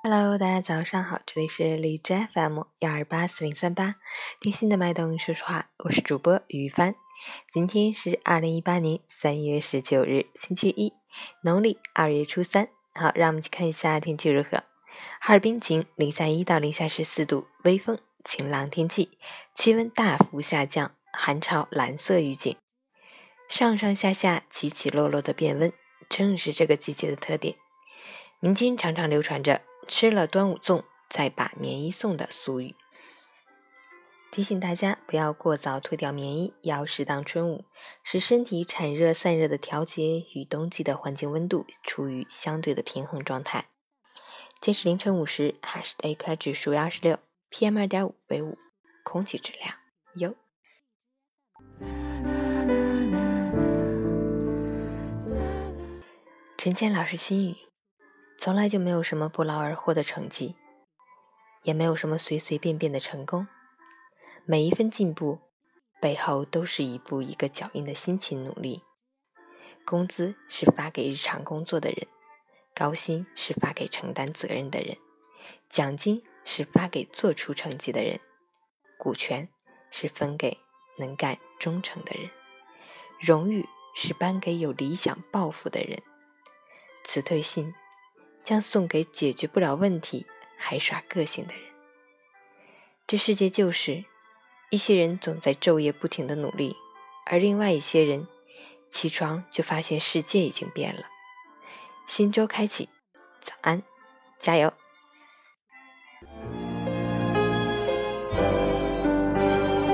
Hello，大家早上好，这里是荔枝 FM 幺二八四零三八，听心的脉动说说话，我是主播于帆。今天是二零一八年三月十九日，星期一，农历二月初三。好，让我们去看一下天气如何。哈尔滨晴，零下一到零下十四度，微风，晴朗天气，气温大幅下降，寒潮蓝色预警，上上下下起起落落的变温，正是这个季节的特点。民间常常流传着。吃了端午粽，再把棉衣送的俗语，提醒大家不要过早脱掉棉衣，要适当春捂，使身体产热散热的调节与冬季的环境温度处于相对的平衡状态。截止凌晨五时，哈市的 AQI 指数为二十六，PM 二点五为五，空气质量优。陈建老师心语。从来就没有什么不劳而获的成绩，也没有什么随随便便的成功。每一份进步背后，都是一步一个脚印的辛勤努力。工资是发给日常工作的人，高薪是发给承担责任的人，奖金是发给做出成绩的人，股权是分给能干忠诚的人，荣誉是颁给有理想抱负的人，辞退信。将送给解决不了问题还耍个性的人。这世界就是，一些人总在昼夜不停的努力，而另外一些人起床就发现世界已经变了。新周开启，早安，加油！